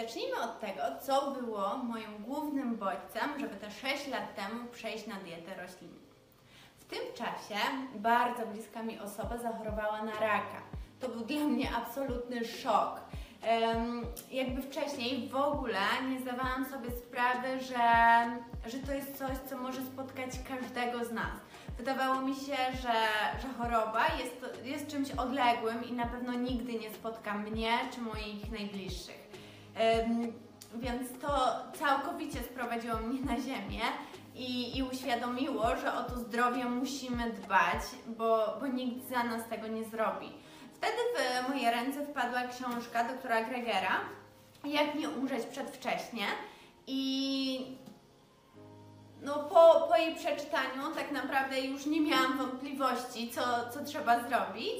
Zacznijmy od tego, co było moim głównym bodźcem, żeby te 6 lat temu przejść na dietę roślinną. W tym czasie bardzo bliska mi osoba zachorowała na raka. To był dla mnie absolutny szok. Jakby wcześniej w ogóle nie zdawałam sobie sprawy, że, że to jest coś, co może spotkać każdego z nas. Wydawało mi się, że, że choroba jest, jest czymś odległym i na pewno nigdy nie spotka mnie czy moich najbliższych. Więc to całkowicie sprowadziło mnie na ziemię i, i uświadomiło, że o to zdrowie musimy dbać, bo, bo nikt za nas tego nie zrobi. Wtedy w moje ręce wpadła książka doktora Gregera Jak nie umrzeć przedwcześnie i no po, po jej przeczytaniu tak naprawdę już nie miałam wątpliwości, co, co trzeba zrobić.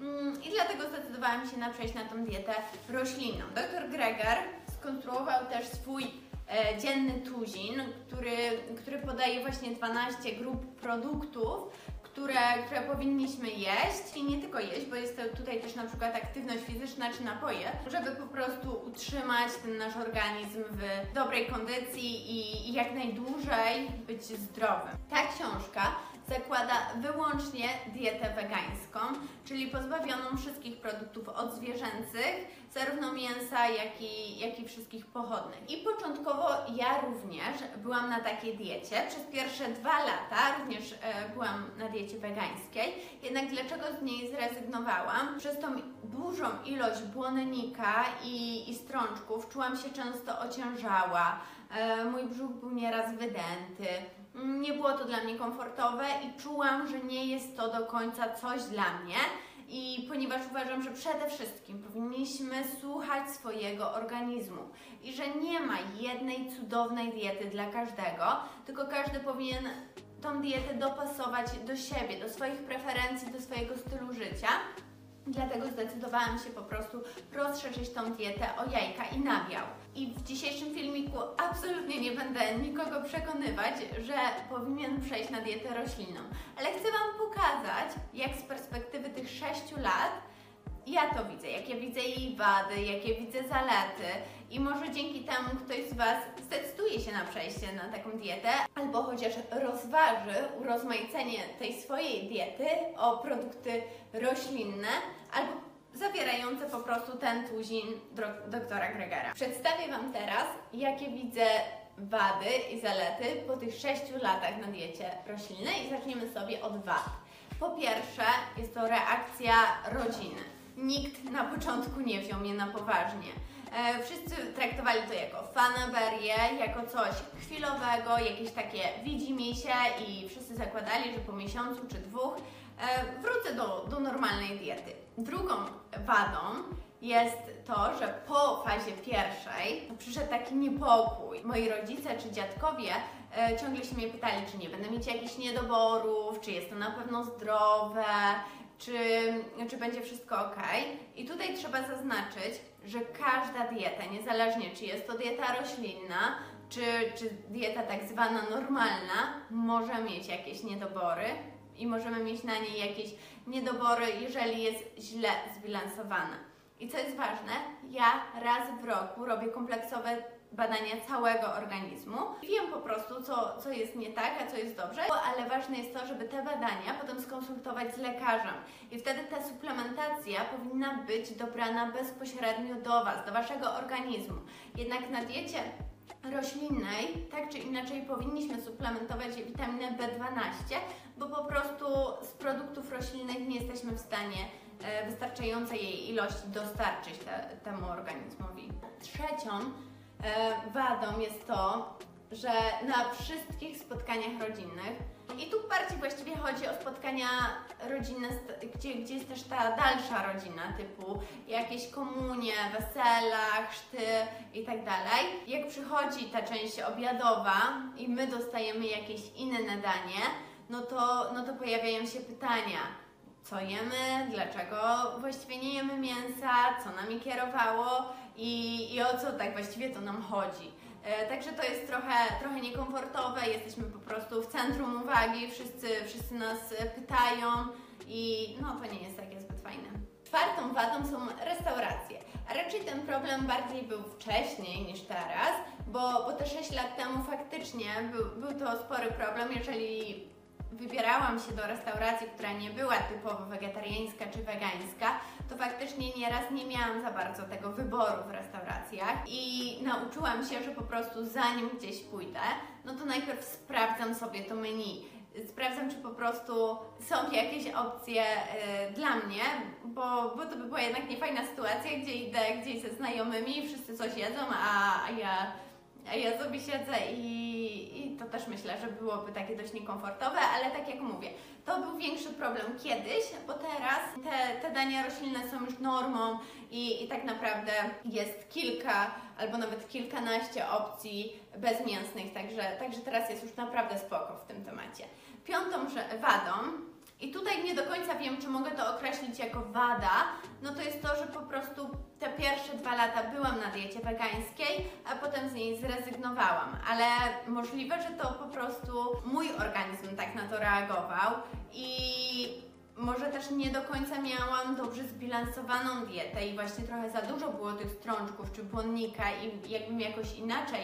Mm, I dlatego zdecydowałam się na przejść na tą dietę roślinną. Dr Greger skonstruował też swój e, dzienny tuzin, który, który podaje właśnie 12 grup produktów, które, które powinniśmy jeść i nie tylko jeść, bo jest to tutaj też na przykład aktywność fizyczna czy napoje, żeby po prostu utrzymać ten nasz organizm w dobrej kondycji i, i jak najdłużej być zdrowym. Ta książka zakłada wyłącznie dietę wegańską, czyli pozbawioną wszystkich produktów odzwierzęcych, zarówno mięsa, jak i, jak i wszystkich pochodnych. I początkowo ja również byłam na takiej diecie. Przez pierwsze dwa lata również e, byłam na diecie wegańskiej. Jednak dlaczego z niej zrezygnowałam? Przez tą dużą ilość błonnika i, i strączków czułam się często ociężała. E, mój brzuch był nieraz wydęty nie było to dla mnie komfortowe i czułam, że nie jest to do końca coś dla mnie. I ponieważ uważam, że przede wszystkim powinniśmy słuchać swojego organizmu i że nie ma jednej cudownej diety dla każdego, tylko każdy powinien tą dietę dopasować do siebie, do swoich preferencji, do swojego stylu życia. Dlatego zdecydowałam się po prostu rozszerzyć tą dietę o jajka i nabiał. I w dzisiejszym filmiku absolutnie nie będę nikogo przekonywać, że powinien przejść na dietę roślinną. Ale chcę Wam pokazać, jak z perspektywy tych 6 lat ja to widzę, jakie widzę jej wady, jakie widzę zalety i może dzięki temu ktoś z Was zdecyduje się na przejście na taką dietę albo chociaż rozważy urozmaicenie tej swojej diety o produkty roślinne albo zawierające po prostu ten tuzin doktora Gregera. Przedstawię Wam teraz, jakie widzę wady i zalety po tych 6 latach na diecie roślinnej i zaczniemy sobie od wad. Po pierwsze, jest to reakcja rodziny. Nikt na początku nie wziął mnie na poważnie. E, wszyscy traktowali to jako fanaberię, jako coś chwilowego, jakieś takie widzimy się i wszyscy zakładali, że po miesiącu czy dwóch e, wrócę do, do normalnej diety. Drugą wadą jest to, że po fazie pierwszej przyszedł taki niepokój. Moi rodzice czy dziadkowie e, ciągle się mnie pytali, czy nie będę mieć jakichś niedoborów, czy jest to na pewno zdrowe, czy, czy będzie wszystko ok. I tutaj trzeba zaznaczyć, że każda dieta, niezależnie czy jest to dieta roślinna, czy, czy dieta tak zwana normalna, może mieć jakieś niedobory i możemy mieć na niej jakieś niedobory, jeżeli jest źle zbilansowana. I co jest ważne, ja raz w roku robię kompleksowe badania całego organizmu. Wiem po prostu, co, co jest nie tak, a co jest dobrze, ale ważne jest to, żeby te badania potem skonsultować z lekarzem. I wtedy ta suplementacja powinna być dobrana bezpośrednio do Was, do Waszego organizmu. Jednak na diecie roślinnej, tak czy inaczej powinniśmy suplementować witaminę B12, bo po prostu z produktów roślinnych nie jesteśmy w stanie e, wystarczającej jej ilości dostarczyć te, temu organizmowi. Trzecią E, wadą jest to, że na wszystkich spotkaniach rodzinnych i tu bardziej właściwie chodzi o spotkania rodzinne, gdzie, gdzie jest też ta dalsza rodzina, typu jakieś komunie, wesela, chrzty i tak dalej. Jak przychodzi ta część obiadowa i my dostajemy jakieś inne danie, no to, no to pojawiają się pytania. Co jemy, dlaczego właściwie nie jemy mięsa, co nami kierowało? I, i o co tak właściwie to nam chodzi. E, także to jest trochę, trochę niekomfortowe, jesteśmy po prostu w centrum uwagi, wszyscy, wszyscy nas pytają. I no to nie jest takie zbyt fajne. Czwartą wadą są restauracje. A raczej ten problem bardziej był wcześniej niż teraz, bo, bo te 6 lat temu faktycznie był, był to spory problem, jeżeli wybierałam się do restauracji, która nie była typowo wegetariańska czy wegańska, to faktycznie nieraz nie miałam za bardzo tego wyboru w restauracjach i nauczyłam się, że po prostu zanim gdzieś pójdę, no to najpierw sprawdzam sobie to menu. Sprawdzam, czy po prostu są jakieś opcje y, dla mnie, bo, bo to by była jednak niefajna sytuacja, gdzie idę gdzieś ze znajomymi wszyscy coś jedzą, a, a ja a ja sobie siedzę i, i to też myślę, że byłoby takie dość niekomfortowe, ale tak jak mówię, to był większy problem kiedyś, bo teraz te, te dania roślinne są już normą i, i tak naprawdę jest kilka albo nawet kilkanaście opcji bezmięsnych, także, także teraz jest już naprawdę spoko w tym temacie. Piątą wadą i tutaj nie do końca wiem, czy mogę to określić jako wada, no to jest to, że po prostu te pierwsze dwa lata byłam na diecie wegańskiej, a potem z niej zrezygnowałam, ale możliwe, że to po prostu mój organizm tak na to reagował i może też nie do końca miałam dobrze zbilansowaną dietę i właśnie trochę za dużo było tych strączków czy błonnika i jakbym jakoś inaczej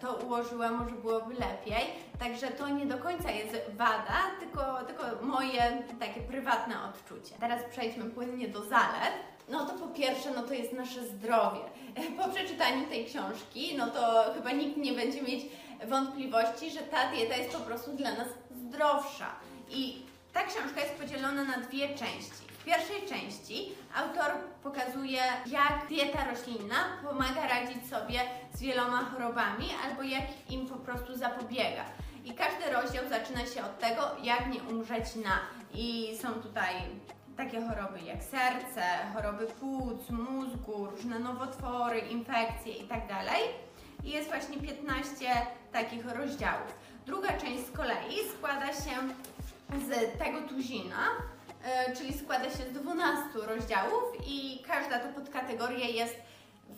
to ułożyła, może byłoby lepiej. Także to nie do końca jest wada, tylko, tylko moje takie prywatne odczucie. Teraz przejdźmy płynnie do zalet. No to po pierwsze, no to jest nasze zdrowie. Po przeczytaniu tej książki, no to chyba nikt nie będzie mieć wątpliwości, że ta dieta jest po prostu dla nas zdrowsza. I ta książka jest podzielona na dwie części. W pierwszej części autor pokazuje, jak dieta roślinna pomaga radzić sobie z wieloma chorobami albo jak im po prostu zapobiega. I każdy rozdział zaczyna się od tego, jak nie umrzeć na. I są tutaj takie choroby jak serce, choroby płuc, mózgu, różne nowotwory, infekcje itd. Tak I jest właśnie 15 takich rozdziałów. Druga część z kolei składa się z tego tuzina, czyli składa się z 12 rozdziałów i każda to podkategoria jest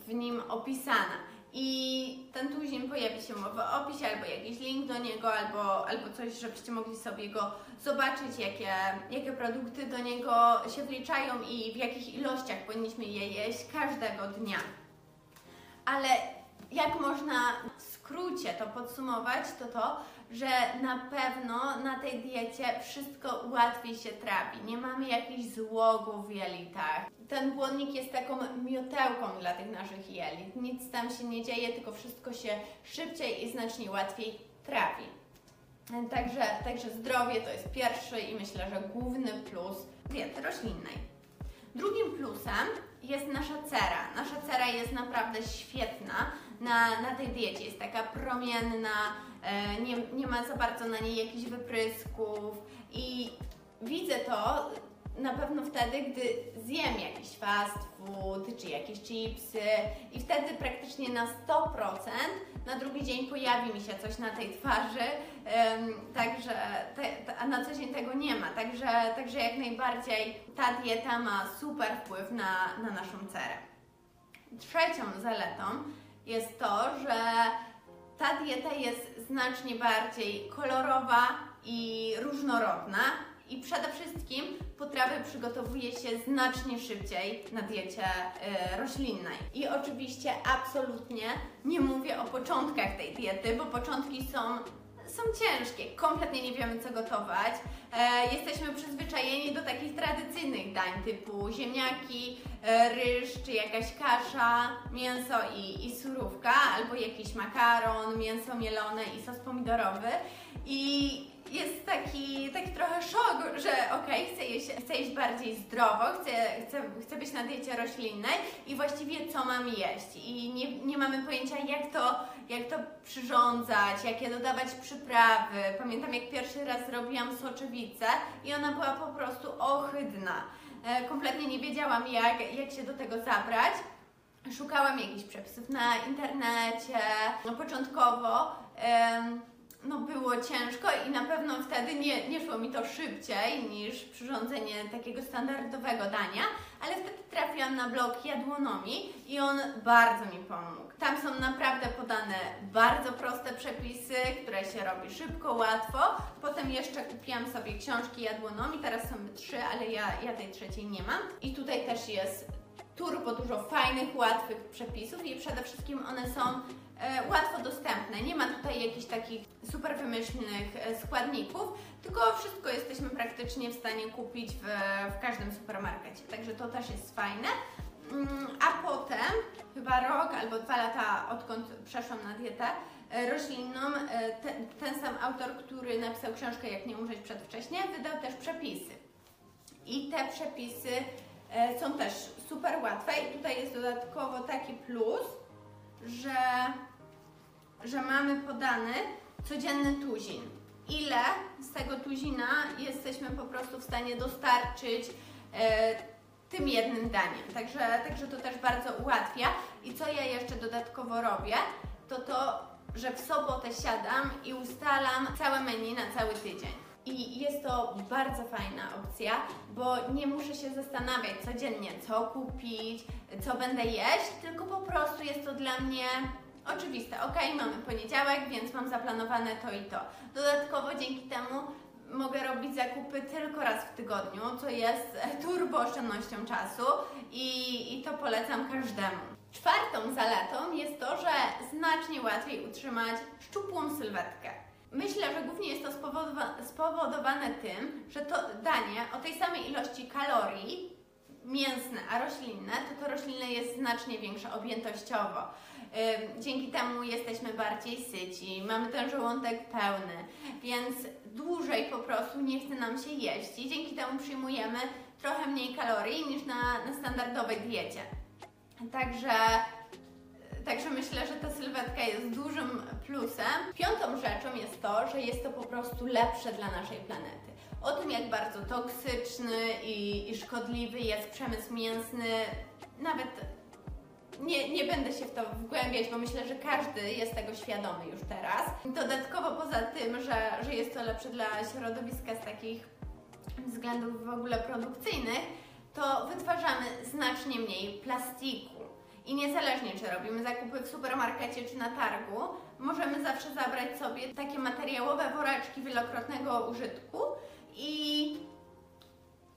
w nim opisana. I ten tuzin pojawi się w opisie, albo jakiś link do niego, albo, albo coś, żebyście mogli sobie go zobaczyć, jakie, jakie produkty do niego się wliczają i w jakich ilościach powinniśmy je jeść każdego dnia. Ale jak można w skrócie to podsumować, to to, że na pewno na tej diecie wszystko łatwiej się trawi. Nie mamy jakichś złogów w jelitach. Ten błonnik jest taką miotełką dla tych naszych jelit. Nic tam się nie dzieje, tylko wszystko się szybciej i znacznie łatwiej trawi. Także, także zdrowie to jest pierwszy i myślę, że główny plus diety roślinnej. Drugim plusem jest nasza cera. Nasza cera jest naprawdę świetna na, na tej diecie. Jest taka promienna, nie, nie ma za bardzo na niej jakichś wyprysków i widzę to na pewno wtedy, gdy zjem jakiś fast food czy jakieś chipsy i wtedy praktycznie na 100% na drugi dzień pojawi mi się coś na tej twarzy, także a na co dzień tego nie ma, także, także jak najbardziej ta dieta ma super wpływ na, na naszą cerę. Trzecią zaletą jest to, że ta dieta jest znacznie bardziej kolorowa i różnorodna i przede wszystkim potrawy przygotowuje się znacznie szybciej na diecie y, roślinnej. I oczywiście absolutnie nie mówię o początkach tej diety, bo początki są są ciężkie, kompletnie nie wiemy co gotować. E, jesteśmy przyzwyczajeni do takich tradycyjnych dań typu ziemniaki, e, ryż czy jakaś kasza, mięso i, i surówka, albo jakiś makaron, mięso mielone i sos pomidorowy. I jest taki, taki trochę szok, że okej, chcę, jeść, chcę jeść bardziej zdrowo, chcę, chcę, chcę być na diecie roślinnej i właściwie co mam jeść. I nie, nie mamy pojęcia, jak to, jak to przyrządzać, jakie dodawać przyprawy. Pamiętam, jak pierwszy raz robiłam soczewicę i ona była po prostu ohydna. E, kompletnie nie wiedziałam, jak, jak się do tego zabrać. Szukałam jakichś przepisów na internecie. No, początkowo no było ciężko i na pewno wtedy nie, nie szło mi to szybciej niż przyrządzenie takiego standardowego dania, ale wtedy trafiłam na blog Jadłonomii i on bardzo mi pomógł. Tam są naprawdę podane bardzo proste przepisy, które się robi szybko, łatwo. Potem jeszcze kupiłam sobie książki Jadłonomii, teraz są trzy, ale ja, ja tej trzeciej nie mam. I tutaj też jest turbo dużo fajnych, łatwych przepisów i przede wszystkim one są e, łatwo dostępne. Nie ma tutaj jakichś takich super wymyślnych e, składników, tylko wszystko jesteśmy praktycznie w stanie kupić w, w każdym supermarkecie. Także to też jest fajne. Mm, a potem, chyba rok albo dwa lata odkąd przeszłam na dietę e, roślinną, e, ten, ten sam autor, który napisał książkę Jak nie umrzeć przedwcześnie, wydał też przepisy. I te przepisy są też super łatwe i tutaj jest dodatkowo taki plus, że, że mamy podany codzienny tuzin. Ile z tego tuzina jesteśmy po prostu w stanie dostarczyć e, tym jednym daniem. Także, także to też bardzo ułatwia. I co ja jeszcze dodatkowo robię, to to, że w sobotę siadam i ustalam całe menu na cały tydzień. I jest to bardzo fajna opcja, bo nie muszę się zastanawiać codziennie, co kupić, co będę jeść, tylko po prostu jest to dla mnie oczywiste. Ok, mamy poniedziałek, więc mam zaplanowane to i to. Dodatkowo dzięki temu mogę robić zakupy tylko raz w tygodniu, co jest turbo oszczędnością czasu i, i to polecam każdemu. Czwartą zaletą jest to, że znacznie łatwiej utrzymać szczupłą sylwetkę. Myślę, że głównie jest to spowodowa spowodowane tym, że to danie o tej samej ilości kalorii mięsne, a roślinne, to to roślinne jest znacznie większe objętościowo. Dzięki temu jesteśmy bardziej syci, mamy ten żołądek pełny, więc dłużej po prostu nie chce nam się jeść i dzięki temu przyjmujemy trochę mniej kalorii niż na, na standardowej diecie. Także Także myślę, że ta sylwetka jest dużym plusem. Piątą rzeczą jest to, że jest to po prostu lepsze dla naszej planety. O tym, jak bardzo toksyczny i, i szkodliwy jest przemysł mięsny, nawet nie, nie będę się w to wgłębiać, bo myślę, że każdy jest tego świadomy już teraz. Dodatkowo poza tym, że, że jest to lepsze dla środowiska z takich względów w ogóle produkcyjnych, to wytwarzamy znacznie mniej plastiku. I niezależnie, czy robimy zakupy w supermarkecie, czy na targu, możemy zawsze zabrać sobie takie materiałowe woreczki wielokrotnego użytku i,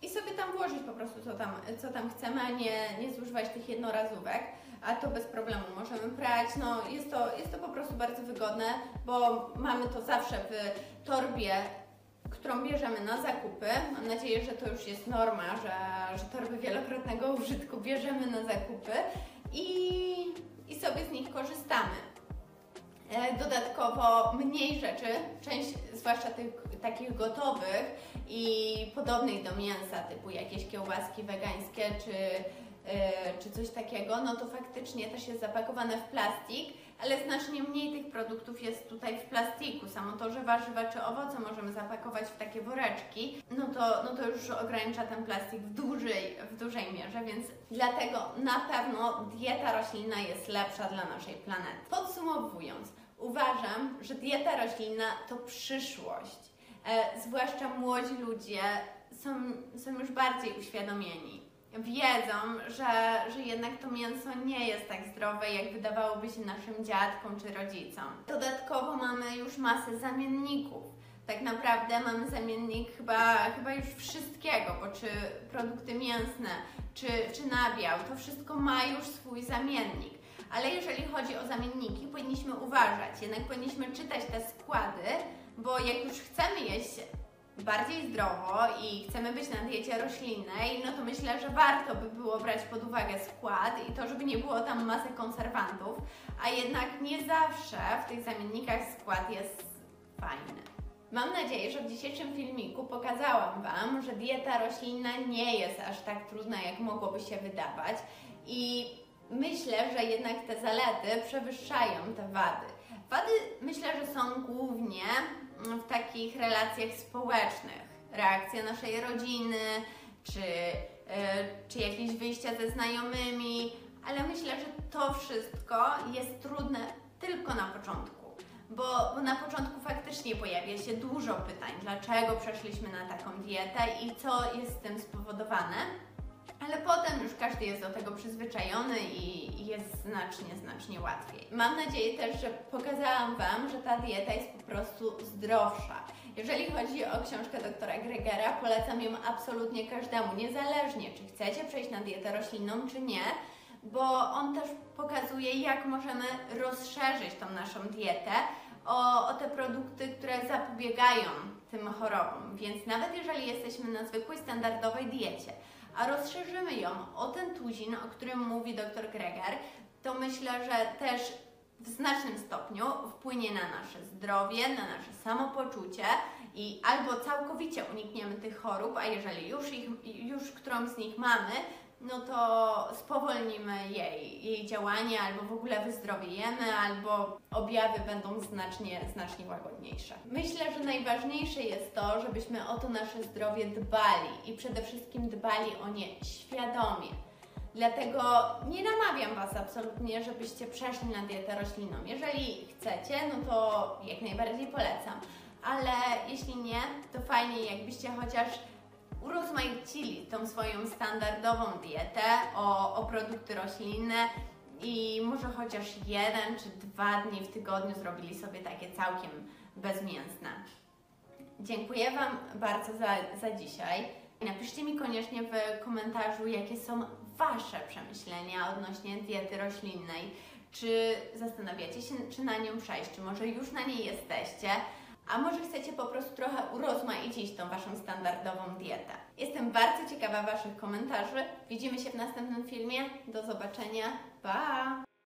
i sobie tam włożyć po prostu, co tam, co tam chcemy, a nie, nie zużywać tych jednorazówek a to bez problemu możemy prać. No, jest, to, jest to po prostu bardzo wygodne, bo mamy to zawsze w torbie, którą bierzemy na zakupy. Mam nadzieję, że to już jest norma, że, że torby wielokrotnego użytku bierzemy na zakupy i, i sobie z nich korzystamy. E, dodatkowo mniej rzeczy, część zwłaszcza tych takich gotowych i podobnych do mięsa, typu jakieś kiełbaski wegańskie czy E, czy coś takiego, no to faktycznie też jest zapakowane w plastik, ale znacznie mniej tych produktów jest tutaj w plastiku. Samo to, że warzywa czy owoce możemy zapakować w takie woreczki, no to, no to już ogranicza ten plastik w dużej, w dużej mierze, więc dlatego na pewno dieta roślinna jest lepsza dla naszej planety. Podsumowując, uważam, że dieta roślinna to przyszłość. E, zwłaszcza młodzi ludzie są, są już bardziej uświadomieni wiedzą, że, że jednak to mięso nie jest tak zdrowe, jak wydawałoby się naszym dziadkom czy rodzicom. Dodatkowo mamy już masę zamienników. Tak naprawdę mamy zamiennik chyba, chyba już wszystkiego, bo czy produkty mięsne, czy, czy nabiał, to wszystko ma już swój zamiennik. Ale jeżeli chodzi o zamienniki, powinniśmy uważać, jednak powinniśmy czytać te składy, bo jak już chcemy jeść bardziej zdrowo i chcemy być na diecie roślinnej, no to myślę, że warto by było brać pod uwagę skład i to, żeby nie było tam masy konserwantów, a jednak nie zawsze w tych zamiennikach skład jest fajny. Mam nadzieję, że w dzisiejszym filmiku pokazałam Wam, że dieta roślinna nie jest aż tak trudna, jak mogłoby się wydawać i myślę, że jednak te zalety przewyższają te wady. Wady myślę, że są głównie w takich relacjach społecznych. Reakcja naszej rodziny, czy, e, czy jakieś wyjścia ze znajomymi, ale myślę, że to wszystko jest trudne tylko na początku, bo, na początku faktycznie pojawia się dużo pytań, dlaczego przeszliśmy na taką dietę i co jest z tym spowodowane. Ale potem już każdy jest do tego przyzwyczajony i jest znacznie, znacznie łatwiej. Mam nadzieję też, że pokazałam Wam, że ta dieta jest po prostu zdrowsza. Jeżeli chodzi o książkę doktora Gregera, polecam ją absolutnie każdemu, niezależnie czy chcecie przejść na dietę roślinną, czy nie, bo on też pokazuje, jak możemy rozszerzyć tą naszą dietę o, o te produkty, które zapobiegają tym chorobom. Więc nawet jeżeli jesteśmy na zwykłej, standardowej diecie, a rozszerzymy ją o ten tuzin, o którym mówi dr Greger, to myślę, że też w znacznym stopniu wpłynie na nasze zdrowie, na nasze samopoczucie i albo całkowicie unikniemy tych chorób, a jeżeli już, ich, już którąś z nich mamy, no to spowolnimy jej, jej działanie, albo w ogóle wyzdrowiejemy, albo objawy będą znacznie, znacznie łagodniejsze. Myślę, że najważniejsze jest to, żebyśmy o to nasze zdrowie dbali i przede wszystkim dbali o nie świadomie. Dlatego nie namawiam Was absolutnie, żebyście przeszli na dietę roślinną. Jeżeli chcecie, no to jak najbardziej polecam. Ale jeśli nie, to fajnie jakbyście chociaż urozmaicili tą swoją standardową dietę o, o produkty roślinne i może chociaż jeden czy dwa dni w tygodniu zrobili sobie takie całkiem bezmięsne. Dziękuję Wam bardzo za, za dzisiaj. Napiszcie mi koniecznie w komentarzu, jakie są Wasze przemyślenia odnośnie diety roślinnej. Czy zastanawiacie się, czy na nią przejść, czy może już na niej jesteście? A może chcecie po prostu trochę urozmaicić tą Waszą standardową dietę? Jestem bardzo ciekawa Waszych komentarzy. Widzimy się w następnym filmie. Do zobaczenia. Pa!